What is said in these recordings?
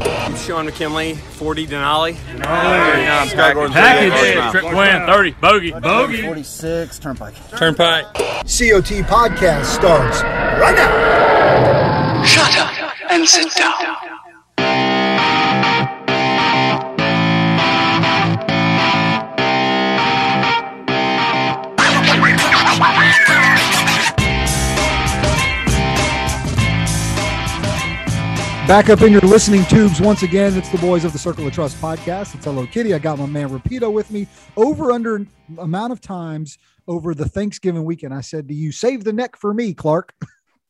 I'm Sean McKinley, 40 Denali. Package. Package. Trip win, 30. Bogey. Bogey. 46, Turnpike. Turnpike. COT podcast starts right now. Shut up and sit down. Back up in your listening tubes once again. It's the boys of the Circle of Trust podcast. It's Hello Kitty. I got my man Rapido with me. Over under amount of times over the Thanksgiving weekend, I said to you, "Save the neck for me, Clark."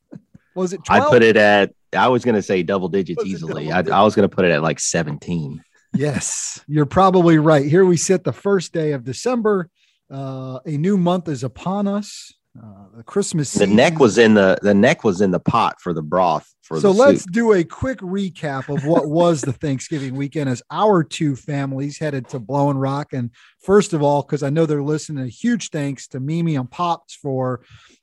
was it? 12? I put it at. I was going to say double digits easily. double I, I was going to put it at like seventeen. Yes, you're probably right. Here we sit, the first day of December. Uh, a new month is upon us. Uh, the Christmas. The season. neck was in the the neck was in the pot for the broth for so the let's soup. do a quick recap of what was the Thanksgiving weekend as our two families headed to Blowing Rock. And first of all, because I know they're listening, a huge thanks to Mimi and Pops for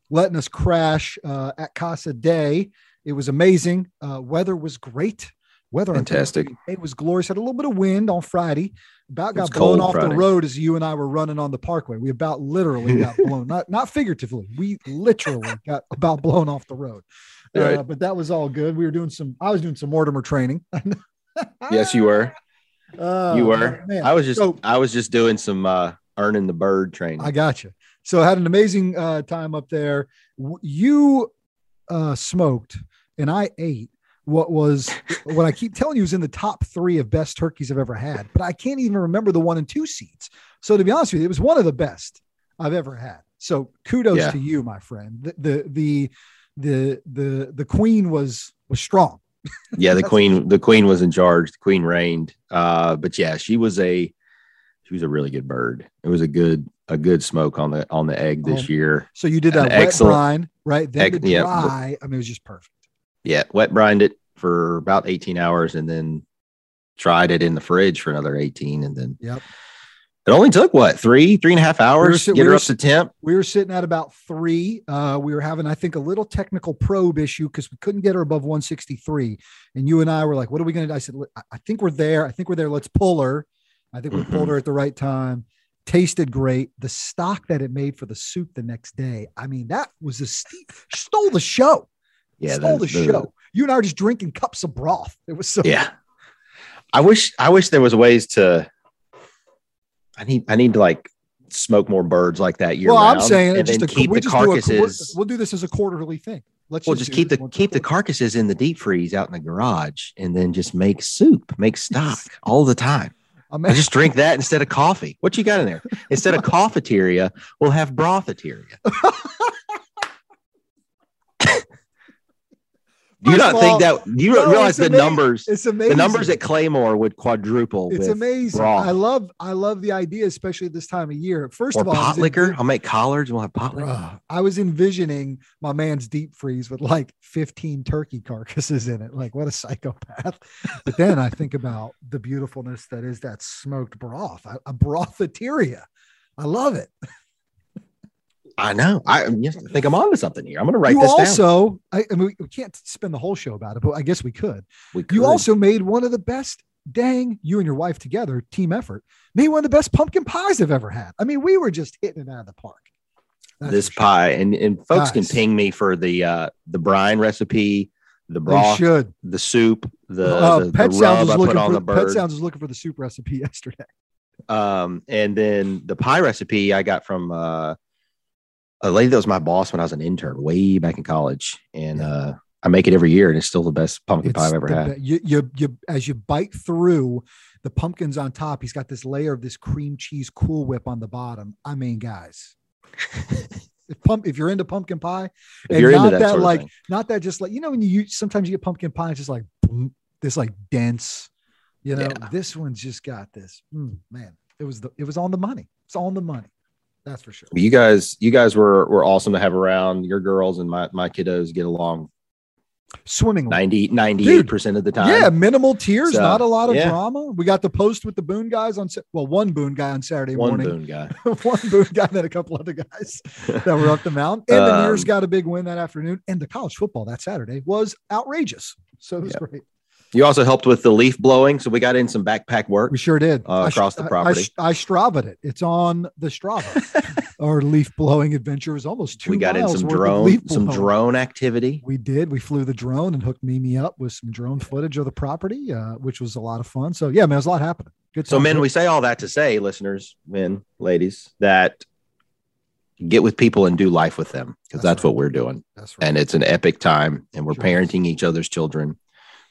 letting us crash uh, at Casa Day. It was amazing. Uh, weather was great. Weather Fantastic. It was glorious. Had a little bit of wind on Friday. About got blown off the road as you and I were running on the parkway. We about literally got blown, not not figuratively. We literally got about blown off the road. Uh, Right. but that was all good. We were doing some. I was doing some Mortimer training. Yes, you were. Uh, you were. man. I was just. So- I was just doing some uh earning the bird training. I got you. So I had an amazing uh, time up there. You uh, smoked and I ate what was what I keep telling you is in the top three of best turkeys I've ever had, but I can't even remember the one and two seats. So to be honest with you, it was one of the best I've ever had. So kudos Yeah. to you, my friend. The the the the the, queen was was strong. yeah, the queen. The queen was in charge. The queen reigned. Uh, but yeah, she was a. She was a really good bird. It was a good a good smoke on the on the egg this Um, year. So you did that wet excellent- brine, right? Then ex- the yeah. I mean, it was just perfect. Yeah, wet brined it for about 18 hours and then tried it in the fridge for another 18. And then Yep. it only took what three, three and a half hours sit- to get we her were up to temp. We were sitting at about three. Uh, we were having, I think, a little technical probe issue because we couldn't get her above 163. And you and I were like, "What are we going to do?" I said, I- "I think we're there. I think we're there. Let's pull her." I think we Mhm. pulled her at the right time. Tasted great. The stock that it made for the soup the next day. I mean, that was a steep. Stole the show. Yeah, stole the- the, the- show. You and I were just drinking cups of broth. It was so. Yeah. I wish I wish there was ways to I need I need to like smoke more birds like that year Well, I'm saying and just then a, keep the just do a carcasses. we'll do this as a quarterly thing. Let's Well, just just keep the keep the carcasses in the deep freeze out in the garage and then just make soup, make stock all the time. I'm just drink that instead of coffee. What you got in there? Instead of cafeteria, we'll have brotheteria. you First not of think that you no, don't realize the ama- numbers It's amazing. the numbers at Claymore would quadruple It's amazing. I love I love the idea, especially at this time of year. First or of all, pot liquor. envi- I'll make collards. We'll have pot liquor. Bruh, I was envisioning my man's deep freeze with like 15 turkey carcasses in it. Like what a psychopath. But then I think about the beautifulness that is that smoked broth, a, a brotheteria. I love it. I know. I, I think I'm on to something here. I'm going to write you this down. also, I, I mean, we can't spend the whole show about it, but I guess we could. We You also made one of the best. Dang, you and your wife together, team effort, made one of the best pumpkin pies I've ever had. I mean, we were just hitting it out of the park. That's this sure. pie, and and folks can ping me for the uh the brine recipe, the They broth, should. the soup, the, Uh, the, the Pet Sounds rub was I looking put on for the Pet. Sounds was looking for the soup recipe yesterday. Um, and then the pie recipe I got from uh, a lady that was my boss when I was an intern way back in college, and Yeah. uh, I make it every year, and it's still the best pumpkin pie I've ever had. be- You, you, you, as you bite through the pumpkins on top, he's got this layer of this cream cheese Cool Whip on the bottom. I mean, guys, if pump, if you're into pumpkin pie, and you're into not that, that, like, not that just like you know when you sometimes you get pumpkin pie, it's just like boom, this like dense. You know, Yeah. this one's just got this. Mm, man, it was the it was on the money. It's on the money. That's for sure. you guys, you guys were were awesome to have around. Your girls and my my kiddos get along Swimming 90 98 percent of the time. Yeah, minimal tears, So, not a lot of yeah. drama. We got the post with the Boone guys on. Well, one Boone guy on Saturday morning. one morning, Boone guy. one Boone guy, and then a couple other guys that were up the mountain. And the Nears Um, got a big win that afternoon. And the college football that Saturday was outrageous. So it was great. You also helped with the leaf blowing, so we got in some backpack work. We sure did. Uh, I across the property. I, I, Strava'd it. It's on the Strava. Our leaf blowing adventure was almost two we got in some drone, some drone activity. We did. We flew the drone and hooked Mimi up with some drone footage of the property, uh, which was a lot of fun. So yeah, man, there's a lot happening. Good. So, men, we say all that to say, listeners, men, ladies, that get with people and do life with them because That's that's, right. what we're doing. That's right. And it's an epic time, and we're Sure parenting each other's children.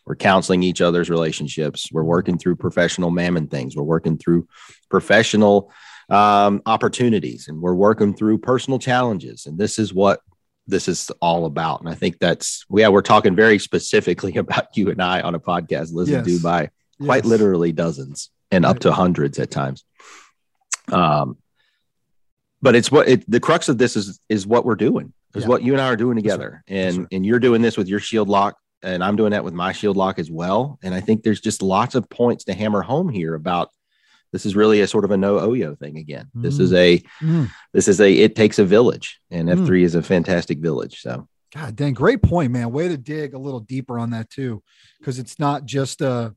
We're counseling each other's relationships. We're working through professional mammon things. We're working through professional um, opportunities, and we're working through personal challenges. And this is what this is all about. And I think that's yeah, we're talking very specifically about you and I on a podcast listened to Yes. by quite Yes. literally dozens and up to hundreds at times. Um, but it's what it, the crux of this is is what we're doing is Yeah. what you and I are doing together, right. And right. and you're doing this with your shield lock, and I'm doing that with my shield lock as well. And I think there's just lots of points to hammer home here about this is really a sort of a no Oyo thing again. This is a Mm. this is a it takes a village, and Mm. F3 is a fantastic village. So God dang, great point, man. Way to dig a little deeper on that too, because it's not just a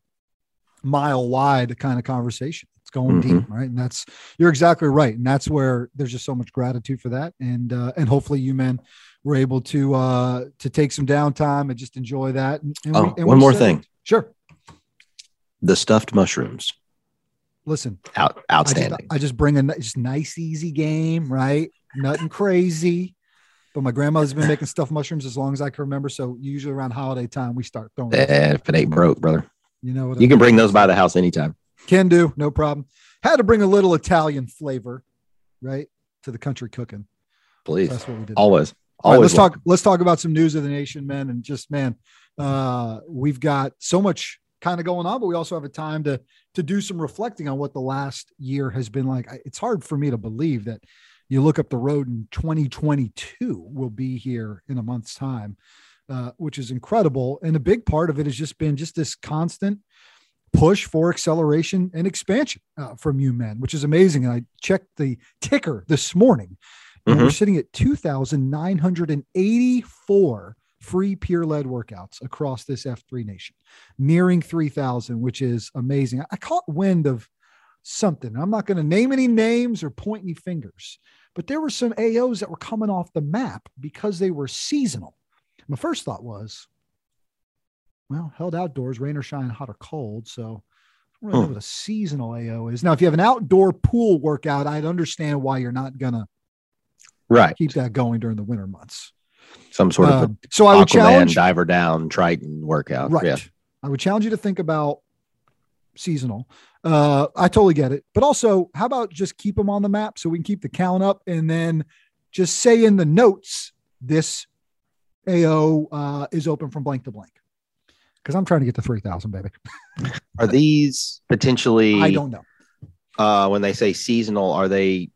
mile wide kind of conversation. It's going Mhm. deep, right? And that's you're exactly right, and that's where there's just so much gratitude for that, and uh, and hopefully you men were able to uh to take some downtime and just enjoy that. And, and Oh, and one more thing. sure. the stuffed mushrooms, Listen, out I just, outstanding. I just bring a just nice, easy game, right? Nothing crazy. But my grandmother's been making stuffed mushrooms as long as I can remember. So usually around holiday time, we start throwing. Eh, if it ain't broke, brother, You know what I you can mean? bring those by the house anytime. Can do, no problem. Had to bring a little Italian flavor, right, to the country cooking. Please, That's what we did. always, All right, let's talk. Let's talk about some news of the nation, man, and just man, uh, we've got so much kind of going on, but we also have a time to to do some reflecting on what the last year has been like. It's hard for me to believe that you look up the road and 2022 will be here in a month's time, uh, which is incredible. And a big part of it has just been just this constant push for acceleration and expansion uh, from you men, which is amazing. And I checked the ticker this morning, and we're sitting at 2,984 free peer led workouts across this F3 nation, nearing 3,000, which is amazing. I caught wind of something. I'm not going to name any names or point any fingers, but there were some AOs that were coming off the map because they were seasonal. My first thought was, well, held outdoors, rain or shine, hot or cold. So I don't really know Hmm. what a seasonal AO is. Now, if you have an outdoor pool workout, I'd understand why you're not going to right. keep that going during the winter months. Some sort of Um, so i would Aquaman challenge, diver down Triton workout. right? Yeah. I would challenge you to think about seasonal. Uh, I totally get it, but also, how about just keep them on the map so we can keep the count up, and then just say in the notes this AO uh, is open from blank to blank. Because I'm trying to get to three thousand, baby. Are these potentially? I don't know. Uh, when they say seasonal, are they?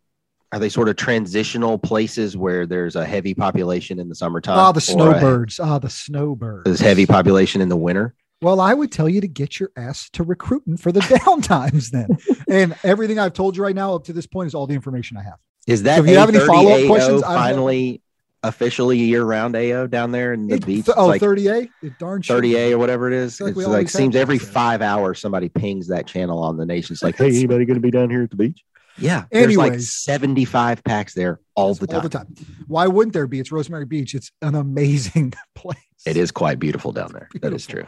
Are they sort of transitional places where there's a heavy population in the summertime? Ah, the or a- snowbirds. Ah, the snowbirds. There's heavy population in the winter. Well, I would tell you to get your ass to recruiting for the downtimes then. and everything I've told you right now up to this point is all the information I have. Is that So if you have any follow-up AO questions, I have- finally officially year round AO down there in the It- beach? th- oh, like 30A? It darn sure 30A or whatever it is. feel like it's like seems every five hours somebody pings that channel on the nation. It's like, hey, anybody going to be down here at the beach? Yeah. There's like 75 packs there all the time. all the time. Why wouldn't there be? It's Rosemary Beach. It's an amazing place. It is quite beautiful down there. That is true.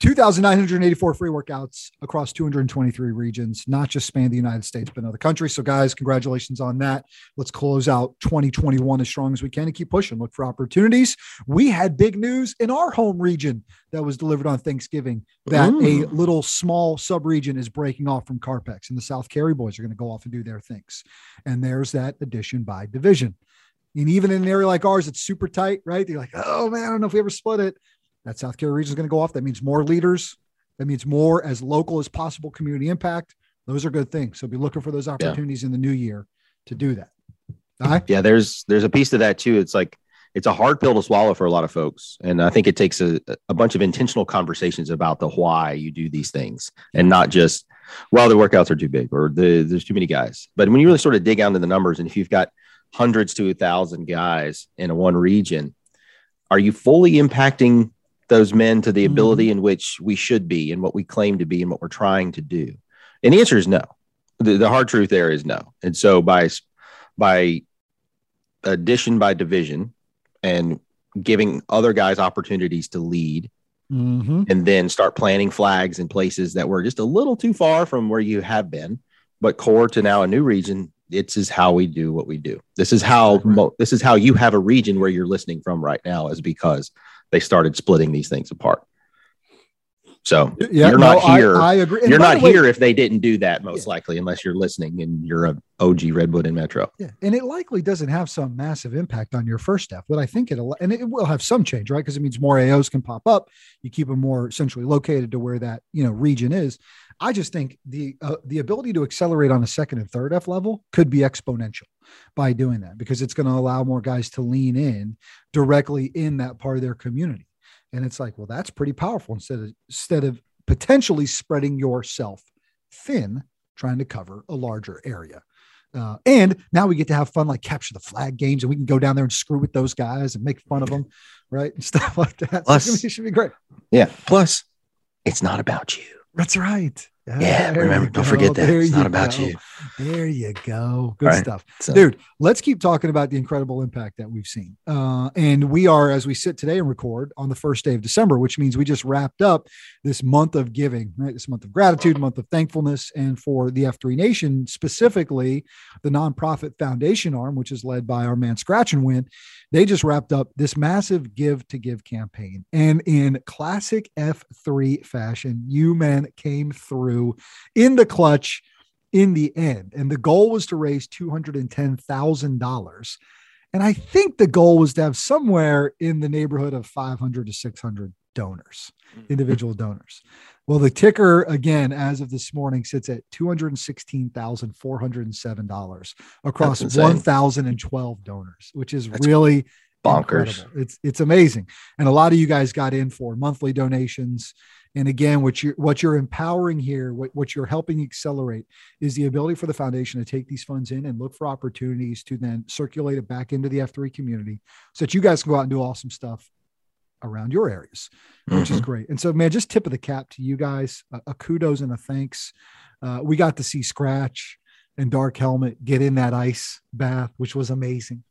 2,984 free workouts across 223 regions, not just span the United States, but other countries. So, guys, congratulations on that. Let's close out 2021 as strong as we can and keep pushing. Look for opportunities. We had big news in our home region that was delivered on Thanksgiving that Ooh. a little small sub region is breaking off from Carpex, and the South Cary boys are going to go off and do their things. And there's that addition by division. And even in an area like ours, it's super tight, right? They're like, oh man, I don't know if we ever split it. That South Carolina region is going to go off. That means more leaders. That means more as local as possible community impact. Those are good things. So be looking for those opportunities in the new year to do that. All right. Yeah, there's there's a piece to that too. It's like it's a hard pill to swallow for a lot of folks, and I think it takes a, a bunch of intentional conversations about the why you do these things, and not just well the workouts are too big or the there's too many guys. But when you really sort of dig down to the numbers, and if you've got hundreds to a thousand guys in a one region, are you fully impacting those men to the Mhm. ability in which we should be and what we claim to be and what we're trying to do? And the answer is no. The, the hard truth there is no. And so by by addition by division and giving other guys opportunities to lead Mm-hmm. and then start planting flags in places that were just a little too far from where you have been, but core to now a new region. This is how we do what we do. This is how mo- this is how you have a region where you're listening from right now is because they started splitting these things apart. So Yeah, you're no, not here. I agree. And You're not way- here if they didn't do that, most likely, unless you're listening and you're a OG Redwood and Metro. Yeah, and it likely doesn't have some massive impact on your first step, but I think it'll, and it will have some change, right? Because it means more AOs can pop up. You keep them more centrally located to where that you know region is. I just think the uh, the ability to accelerate on a second and third F level could be exponential by doing that because it's going to allow more guys to lean in directly in that part of their community, and it's like, well, that's pretty powerful instead of instead of potentially spreading yourself thin, trying to cover a larger area. Uh, and now we get to have fun, like capture the flag games, and we can go down there and screw with those guys and make fun of them, right? And stuff like that. So Plus- it should be great. Yeah. Plus, it's not about you. That's right. Yeah, remember, don't forget that. There It's not about go. you. There you go. Good right. stuff. So- Dude, let's keep talking about the incredible impact that we've seen. Uh, and we are, as we sit today and record on the first day of December, which means we just wrapped up this month of giving, right? This month of gratitude, month of thankfulness. And for the F3 Nation, specifically the nonprofit foundation arm, which is led by our man Scratch and Win, they just wrapped up this massive give to give campaign. And in classic F3 fashion, you men came through in the clutch in the end. And the goal was to raise $210,000. And I think the goal was to have somewhere in the neighborhood of 500 to 600 donors, mm. individual donors. Well, the ticker again, as of this morning, sits at $216,407 across 1,012 donors, which is That's really bonkers. incredible. It's it's amazing, and a lot of you guys got in for monthly donations. And again, what you're what you're empowering here, what, what you're helping accelerate is the ability for the foundation to take these funds in and look for opportunities to then circulate it back into the F3 community so that you guys can go out and do awesome stuff around your areas, which is Mhm. great. And so, man, just tip of the cap to you guys, a, a kudos and a thanks. Uh, we got to see Scratch and Dark Helmet get in that ice bath, which was amazing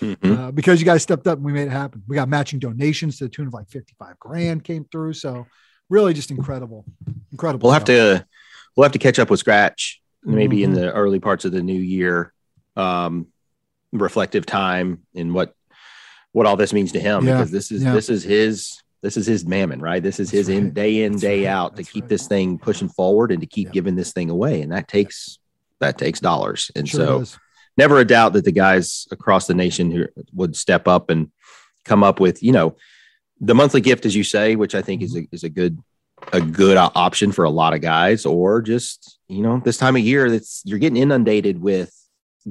Mhm. uh, because you guys stepped up and we made it happen. We got matching donations to the tune of like 55 grand came through. So really just incredible, incredible. We'll have to we'll have to catch up with Scratch maybe in Mhm. the early parts of the new year. Um, reflective time and what what all this means to him Yeah, because this is yeah. this is his this is his mammon, right? This is That's his in day in That's day right. out to keep right. this thing pushing forward and to keep Yeah. giving this thing away, and that takes that takes dollars. And Sure so does. never a doubt that the guys across the nation who would step up and come up with you know the monthly gift as you say which i think is mm-hmm. a, is a good a good option for a lot of guys or just you know this time of year that's you're getting inundated with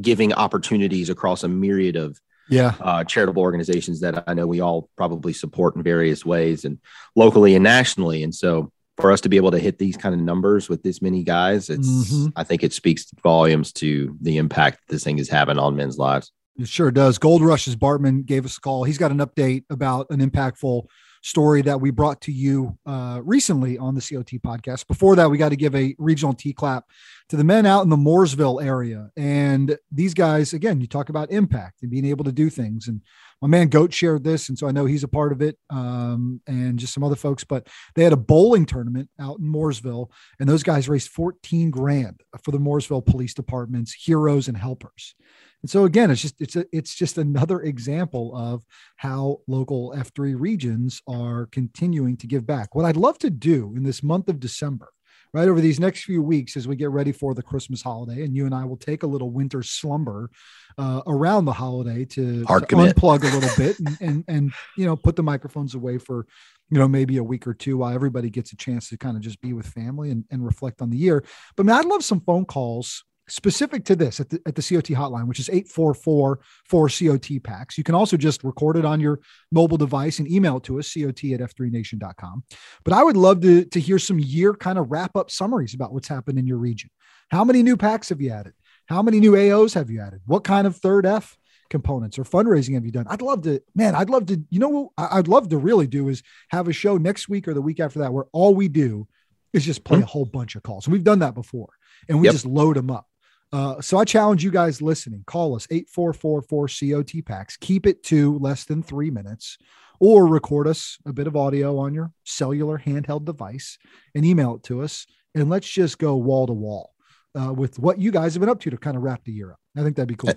giving opportunities across a myriad of yeah. uh, charitable organizations that i know we all probably support in various ways and locally and nationally and so for us to be able to hit these kind of numbers with this many guys, it's Mhm. I think it speaks volumes to the impact this thing is having on men's lives. It sure does. Gold Rush's Bartman gave us a call. He's got an update about an impactful story that we brought to you uh, recently on the COT podcast. Before that, we got to give a regional T clap to the men out in the Mooresville area. And these guys, again, you talk about impact and being able to do things. And my man Goat shared this. And so I know he's a part of it um, and just some other folks, but they had a bowling tournament out in Mooresville and those guys raised 14 grand for the Mooresville Police Department's heroes and helpers. And so again, it's just it's a, it's just another example of how local F3 regions are continuing to give back. What I'd love to do in this month of December, right over these next few weeks as we get ready for the Christmas holiday, and you and I will take a little winter slumber uh, around the holiday to, to unplug a little bit and, and and you know put the microphones away for you know maybe a week or two while everybody gets a chance to kind of just be with family and, and reflect on the year. But man, I'd love some phone calls specific to this at the, at the COT hotline, which is 844 4 COT packs. You can also just record it on your mobile device and email it to us, COT at F3Nation.com. But I would love to, to hear some year kind of wrap up summaries about what's happened in your region. How many new packs have you added? How many new AOs have you added? What kind of third F components or fundraising have you done? I'd love to, man, I'd love to, you know, I'd love to really do is have a show next week or the week after that where all we do is just play mm-hmm. a whole bunch of calls. We've done that before and we Yep. just load them up. Uh, so I challenge you guys listening, call us 8444 COT packs, keep it to less than three minutes, or record us a bit of audio on your cellular handheld device and email it to us. And let's just go wall to wall uh, with what you guys have been up to to kind of wrap the year up. I think that'd be cool.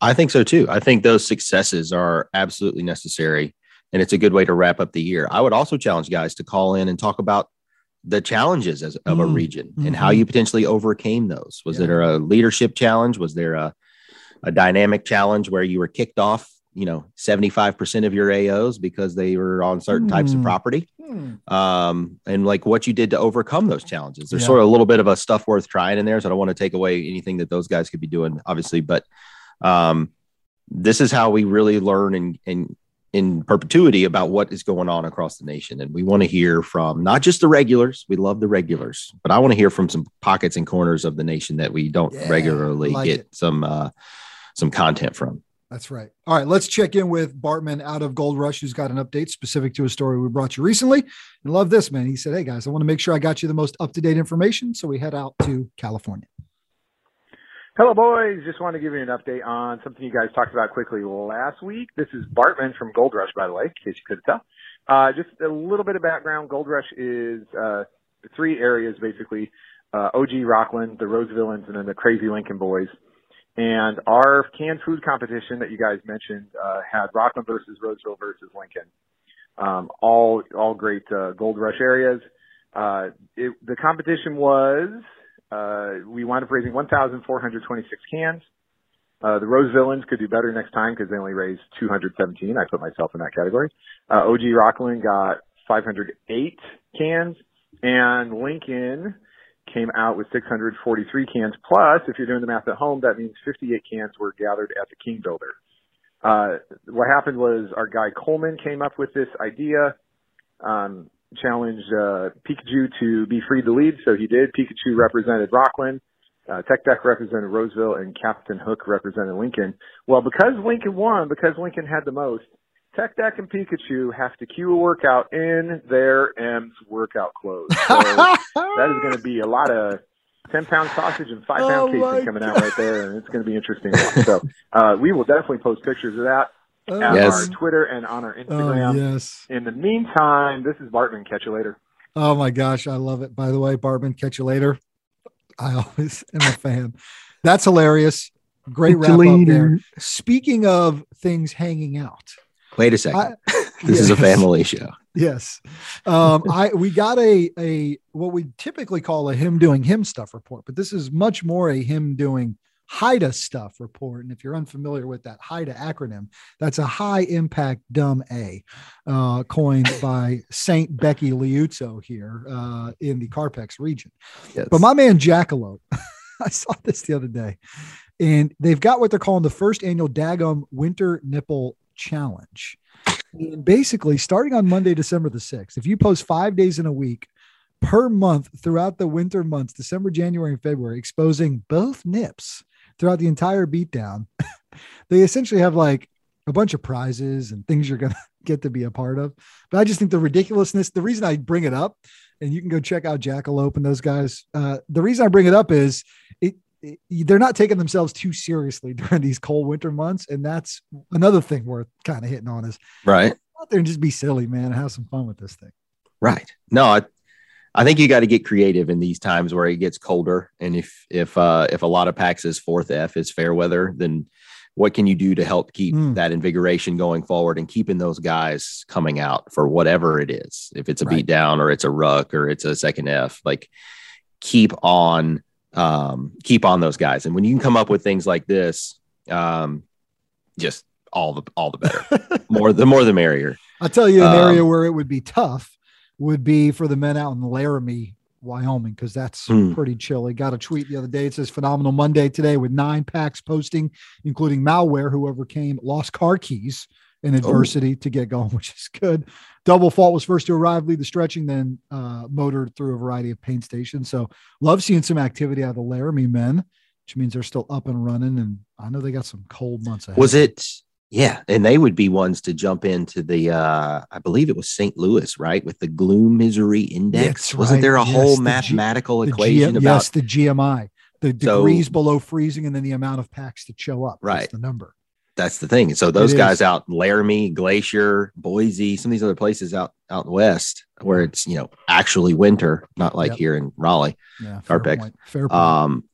I think so too. I think those successes are absolutely necessary, and it's a good way to wrap up the year. I would also challenge guys to call in and talk about the challenges as, of a Mm, region and how mhm. you potentially overcame those. Was Yeah. there a leadership challenge? Was there a, a dynamic challenge where you were kicked off, you know, 75% of your AOs because they were on certain types of Hmm. property? Hmm. um, and like what you did to overcome those challenges. There's Yeah. sort of a little bit of a stuff worth trying in there. So I don't want to take away anything that those guys could be doing, obviously, but um, this is how we really learn and, in in perpetuity about what is going on across the nation. And we want to hear from not just the regulars. We love the regulars, but I want to hear from some pockets and corners of the nation that we don't Yeah, regularly like get it. some uh, some content from. That's right. All right, let's check in with Bartman out of Gold Rush, who's got an update specific to a story we brought you recently. And love this, man. He said, Hey guys, I want to make sure I got you the most up to date information. So we head out to California. Hello, boys. Just wanted to give you an update on something you guys talked about quickly last week. This is Bartman from Gold Rush, by the way, in case you couldn't tell. Uh, just a little bit of background. Gold Rush is uh, three areas, basically. Uh, OG Rocklin, the Rose Villains, and then the Crazy Lincoln Boys. And our canned food competition that you guys mentioned uh, had Rocklin versus Roseville versus Lincoln. Um, all all great uh, Gold Rush areas. Uh, it, the competition was uh, we wound up raising 1,426 cans. Uh, the Rose Villains could do better next time because they only raised 217. I put myself in that category. Uh, OG Rocklin got 508 cans, and Lincoln came out with 643 cans. Plus, if you're doing the math at home, that means 58 cans were gathered at the King Builder. Uh, what happened was our guy Coleman came up with this idea. Um, challenged uh, Pikachu to be free to lead, so he did. Pikachu represented Rocklin, uh, Tech Deck represented Roseville, and Captain Hook represented Lincoln. Well, because Lincoln won, because Lincoln had the most, Tech Deck and Pikachu have to cue a workout in their M's workout clothes. So that is going to be a lot of 10 pound sausage and 5 pound Oh casing coming out right there, and it's going to be interesting. So uh, we will definitely post pictures of that at Yes. our Twitter and on our Oh, Instagram. yes. In the meantime, this is Bartman. Catch you later. Oh my gosh, I love it. By the way, Bartman, catch you later. I always am a fan. That's hilarious. Great Catch wrap up there. Speaking of things hanging out, Wait a second. I- this is a family show. Yes. Um, I we got a a what we typically call a him doing him stuff report, but this is much more a him doing HIDA stuff report. And if you're unfamiliar with that HIDA acronym, that's a high impact dumb A, uh, coined by Saint Becky Liuzzo here uh, in the Carpex region. Yes. But my man Jackalope, I saw this the other day, and they've got what they're calling the first annual Dagum Winter Nipple Challenge. And basically, starting on Monday, December the 6th, if you post five days in a week per month throughout the winter months, December, January, and February, exposing both nips throughout the entire beatdown. they essentially have like a bunch of prizes and things you're going to get to be a part of. But I just think the ridiculousness, the reason I bring it up, and you can go check out Jackalope and those guys. Uh, the reason I bring it up is it, it, they're not taking themselves too seriously during these cold winter months. And that's another thing worth kind of hitting on is right out there and just be silly, man, and have some fun with this thing. Right. No, I, I think you got to get creative in these times where it gets colder. And if, if, uh, if a lot of PAX's fourth F is fair weather, then what can you do to help keep Mm. that invigoration going forward and keeping those guys coming out for whatever it is if it's a Right. beat down or it's a ruck or it's a second f like keep on um keep on those guys and when you can come up with things like this um just all the all the better more the more the merrier I'll tell you an Um, area where it would be tough would be for the men out in Laramie, Wyoming, because that's Hmm. pretty chilly. Got a tweet the other day. It says phenomenal Monday today with nine packs posting, including malware, who overcame lost car keys in adversity to get going, which is good. Double fault was first to arrive, lead the stretching, then uh, motored through a variety of paint stations. So love seeing some activity out of the Laramie men, which means they're still up and running. And I know they got some cold months ahead. was it yeah and they would be ones to jump into the uh i believe it was st louis right with the gloom misery index That's wasn't right. there a Yes, whole the mathematical the equation G- about yes, the GMI, the So- degrees below freezing, and then the amount of packs that show up. That's Right. the number. that's the thing. So those It guys is. out Laramie, Glacier, Boise, some of these other places out out west where it's you know actually winter, not like Yep. here in Raleigh. Yeah, fair Carpex. point. Fair point. Um,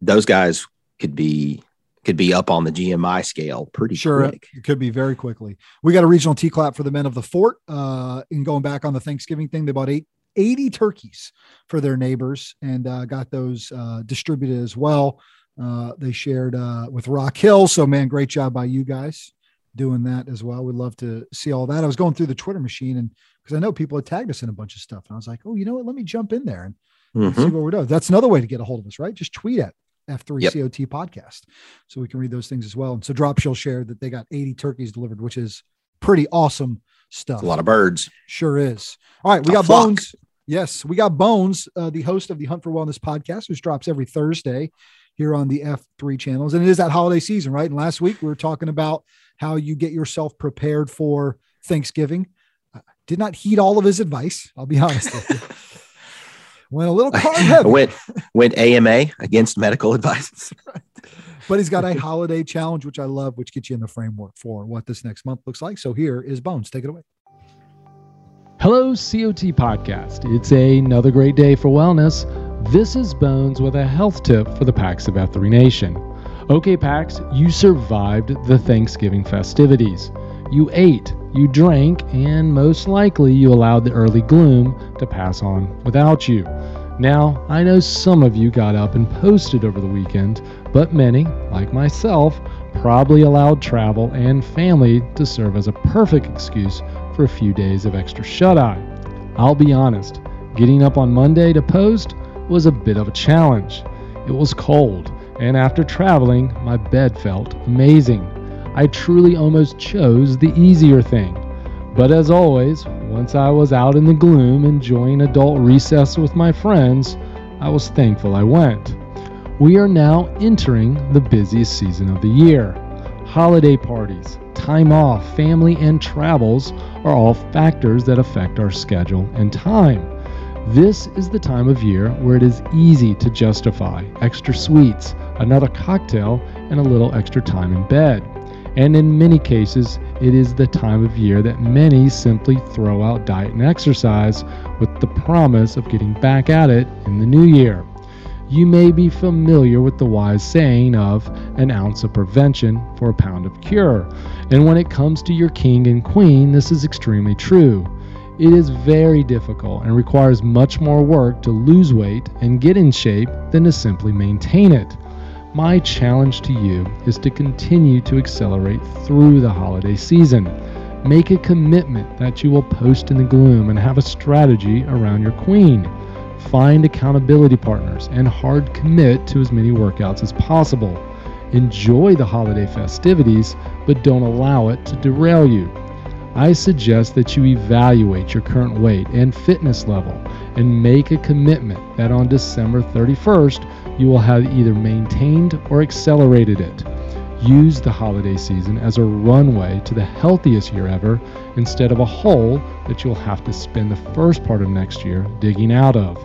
those guys could be could be up on the GMI scale pretty sure, quick. it could be very quickly. We got a regional T clap for the men of the fort. Uh, in going back on the Thanksgiving thing, they bought eight, 80 turkeys for their neighbors and uh, got those uh, distributed as well. Uh, they shared uh, with Rock Hill. So, man, great job by you guys doing that as well. We'd love to see all that. I was going through the Twitter machine and because I know people had tagged us in a bunch of stuff. And I was like, oh, you know what? Let me jump in there and and see what we're doing. That's another way to get a hold of us, right? Just tweet at Yep. F3COT podcast. So we can read those things as well. And so Dropshill shared that they got 80 turkeys delivered, which is pretty awesome stuff. It's a lot of birds. Sure is. All right. We got. Bones. Yes. We got Bones, uh, the host of the Hunt for Wellness podcast, which drops every Thursday here on the F3 channels. And it is that holiday season, right? And last week we were talking about how you get yourself prepared for Thanksgiving. I did not heed all of his advice. I'll be honest with you. Went a little carb heavy. went went AMA against medical advice. but he's got a holiday challenge, which I love, which gets you in the framework for what this next month looks like. So here is Bones. Take it away. Hello, COT Podcast. It's another great day for wellness. This is Bones with a health tip for the PAX of F3 Nation. Okay, PAX, you survived the Thanksgiving festivities. You ate, you drank, and most likely you allowed the early gloom to pass on without you. Now, I know some of you got up and posted over the weekend, but many, like myself, probably allowed travel and family to serve as a perfect excuse for a few days of extra shut eye. I'll be honest, getting up on Monday to post was a bit of a challenge. It was cold, and after traveling, my bed felt amazing. I truly almost chose the easier thing. But as always, once I was out in the gloom enjoying adult recess with my friends, I was thankful I went. We are now entering the busiest season of the year. Holiday parties, time off, family, and travels are all factors that affect our schedule and time. This is the time of year where it is easy to justify extra sweets, another cocktail, and a little extra time in bed. And in many cases, it is the time of year that many simply throw out diet and exercise with the promise of getting back at it in the new year. You may be familiar with the wise saying of an ounce of prevention for a pound of cure. And when it comes to your king and queen, this is extremely true. It is very difficult and requires much more work to lose weight and get in shape than to simply maintain it. My challenge to you is to continue to accelerate through the holiday season. Make a commitment that you will post in the gloom and have a strategy around your queen. Find accountability partners and hard commit to as many workouts as possible. Enjoy the holiday festivities, but don't allow it to derail you. I suggest that you evaluate your current weight and fitness level and make a commitment that on December 31st you will have either maintained or accelerated it. Use the holiday season as a runway to the healthiest year ever instead of a hole that you'll have to spend the first part of next year digging out of.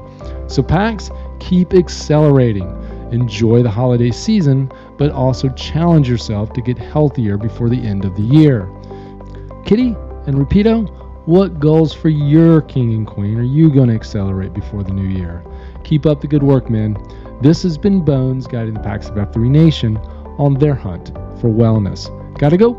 So, PAX, keep accelerating. Enjoy the holiday season, but also challenge yourself to get healthier before the end of the year. Kitty and Rapido, what goals for your king and queen are you going to accelerate before the new year? Keep up the good work, man. This has been Bones guiding the PAX of F3 Nation on their hunt for wellness. Gotta go.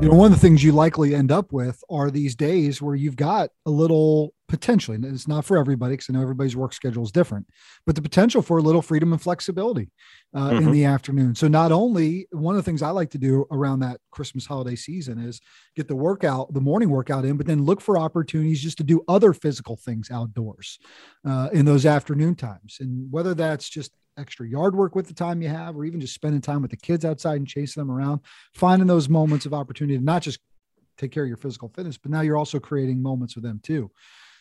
You know, one of the things you likely end up with are these days where you've got a little potentially, and it's not for everybody because I know everybody's work schedule is different, but the potential for a little freedom and flexibility uh, mm-hmm. in the afternoon. So, not only one of the things I like to do around that Christmas holiday season is get the workout, the morning workout in, but then look for opportunities just to do other physical things outdoors uh, in those afternoon times. And whether that's just extra yard work with the time you have, or even just spending time with the kids outside and chasing them around, finding those moments of opportunity to not just take care of your physical fitness, but now you're also creating moments with them too.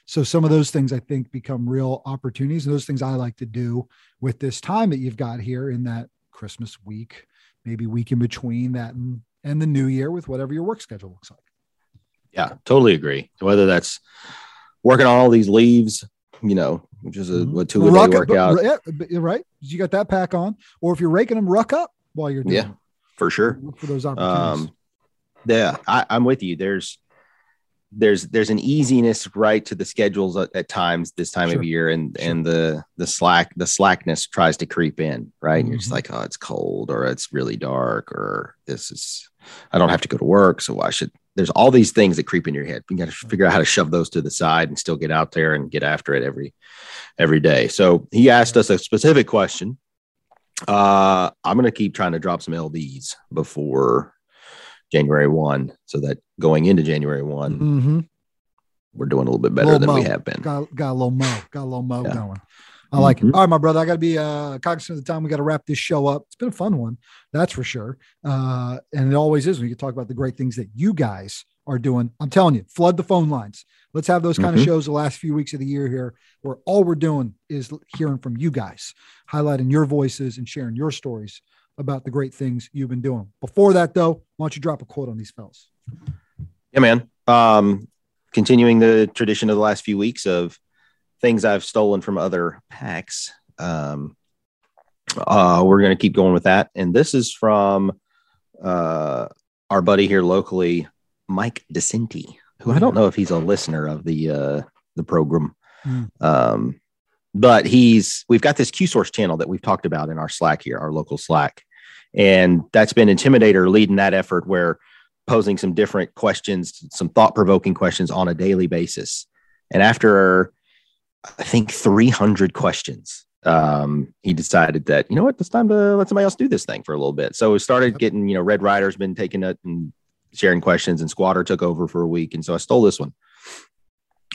So some of those things I think become real opportunities. And those things I like to do with this time that you've got here in that Christmas week, maybe week in between that and, and the new year with whatever your work schedule looks like. Yeah, totally agree. Whether that's working on all these leaves, you know, which is a mm-hmm. what two a day workout. Yeah, right. You got that pack on, or if you're raking them, ruck up while you're doing. Yeah, it. for sure. Look for those opportunities. Um, yeah, I, I'm with you. There's there's there's an easiness right to the schedules at, at times this time sure. of year and sure. and the the slack the slackness tries to creep in right mm-hmm. and you're just mm-hmm. like oh it's cold or it's really dark or this is i don't have to go to work so why should there's all these things that creep in your head you got to figure out how to shove those to the side and still get out there and get after it every every day so he asked us a specific question uh i'm going to keep trying to drop some lds before January 1 so that going into January one mm-hmm. we're doing a little bit better little than mo. we have been. Got, got a little mo, got a little mo yeah. going. I like mm-hmm. it. All right, my brother. I got to be uh, cognizant of the time. We got to wrap this show up. It's been a fun one, that's for sure. Uh, and it always is when you talk about the great things that you guys are doing. I'm telling you, flood the phone lines. Let's have those kind mm-hmm. of shows the last few weeks of the year here, where all we're doing is hearing from you guys, highlighting your voices and sharing your stories about the great things you've been doing. Before that, though, why don't you drop a quote on these fellas? Yeah, man. Um, continuing the tradition of the last few weeks of things I've stolen from other packs. Um, uh, we're going to keep going with that. And this is from uh, our buddy here locally, Mike DeCinti, who I don't know if he's a listener of the uh, the program. Mm. Um, but he's we've got this Q source channel that we've talked about in our Slack here, our local Slack. And that's been Intimidator leading that effort where posing some different questions, some thought provoking questions on a daily basis. And after, I think, 300 questions, um, he decided that, you know what, it's time to let somebody else do this thing for a little bit. So we started getting, you know, Red Rider's been taking it and sharing questions, and Squatter took over for a week. And so I stole this one.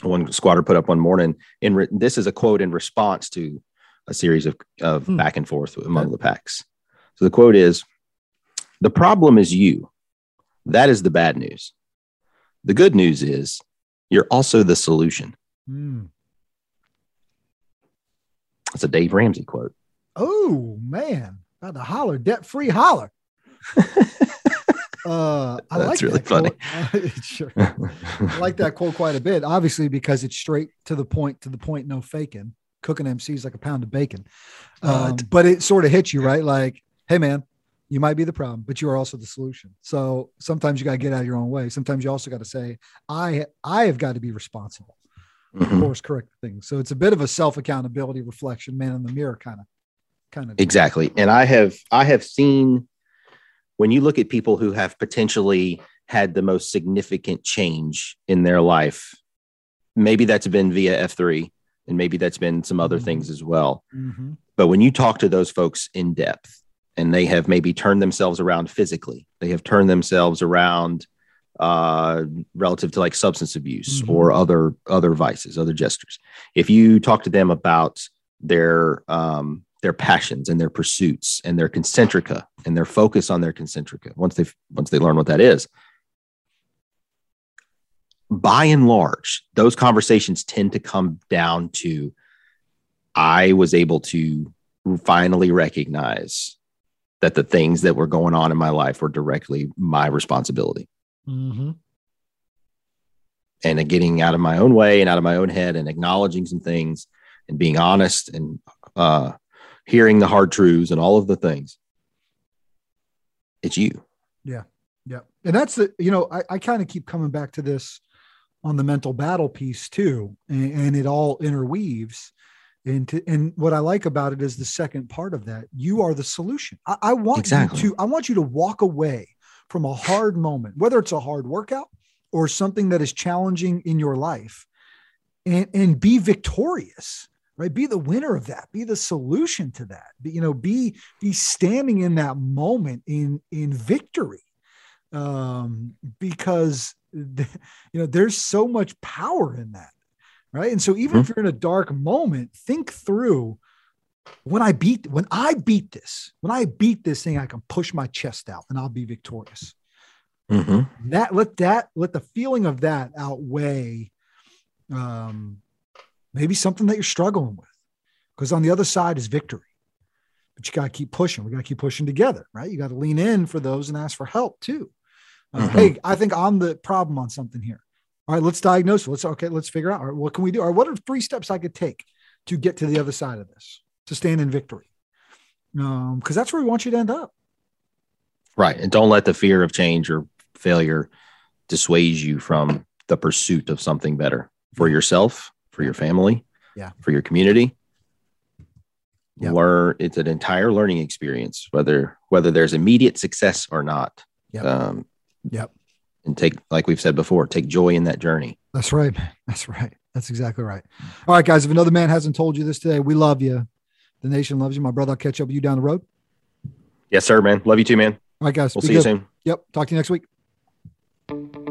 One squatter put up one morning. In re- this is a quote in response to a series of, of hmm. back and forth among the packs. So the quote is The problem is you. That is the bad news. The good news is you're also the solution. Mm. That's a Dave Ramsey quote. Oh man, about to holler, debt free holler. uh, I That's like really that funny. sure. I like that quote quite a bit, obviously because it's straight to the point, to the point, no faking. Cooking MCs like a pound of bacon, um, but it sort of hits you right, like, hey man, you might be the problem, but you are also the solution. So sometimes you got to get out of your own way. Sometimes you also got to say, I, I have got to be responsible. Mm-hmm. Of course, correct things. So it's a bit of a self accountability reflection, man in the mirror kind of, kind of. Exactly. And I have, I have seen when you look at people who have potentially had the most significant change in their life, maybe that's been via F3 and maybe that's been some other mm-hmm. things as well. Mm-hmm. But when you talk to those folks in depth, and they have maybe turned themselves around physically. They have turned themselves around uh, relative to like substance abuse mm-hmm. or other other vices, other gestures. If you talk to them about their um, their passions and their pursuits and their concentrica and their focus on their concentrica, once they once they learn what that is, by and large, those conversations tend to come down to I was able to finally recognize that the things that were going on in my life were directly my responsibility. Mm-hmm. And getting out of my own way and out of my own head and acknowledging some things and being honest and uh, hearing the hard truths and all of the things. It's you. Yeah. Yeah. And that's the, you know, I, I kind of keep coming back to this on the mental battle piece too. And, and it all interweaves. And to, and what I like about it is the second part of that. You are the solution. I, I want Exactly. you to, I want you to walk away from a hard moment, whether it's a hard workout or something that is challenging in your life and, and be victorious right be the winner of that be the solution to that be, you know be be standing in that moment in in victory um because you know there's so much power in that right? And so even if you're in a dark moment think through when i beat when i beat this when i beat this thing i can push my chest out and i'll be victorious. Mm-hmm. that let that let the feeling of that outweigh um maybe something that you're struggling with. Because on the other side is victory. But you got to keep pushing. We got to keep pushing together right? You got to lean in for those and ask for help too. Uh, Mhm. hey i think i'm the problem on something here all right let's diagnose let's okay let's figure out all right what can we do or what are three steps i could take to get to the other side of this to stand in victory um because that's where we want you to end up Right. And don't let the fear of change or failure dissuade you from the pursuit of something better for yourself, for your family, Yeah. for your community. Yep. Learn it's an entire learning experience, whether whether there's immediate success or not. Yep. Um, Yep. And take, like we've said before, take joy in that journey. That's right. That's right. That's exactly right. All right, guys. If another man hasn't told you this today, we love you. The nation loves you. My brother, I'll catch up with you down the road. Yes, sir, man. Love you too, man. All right, guys. We'll see you soon. Yep. Talk to you next week.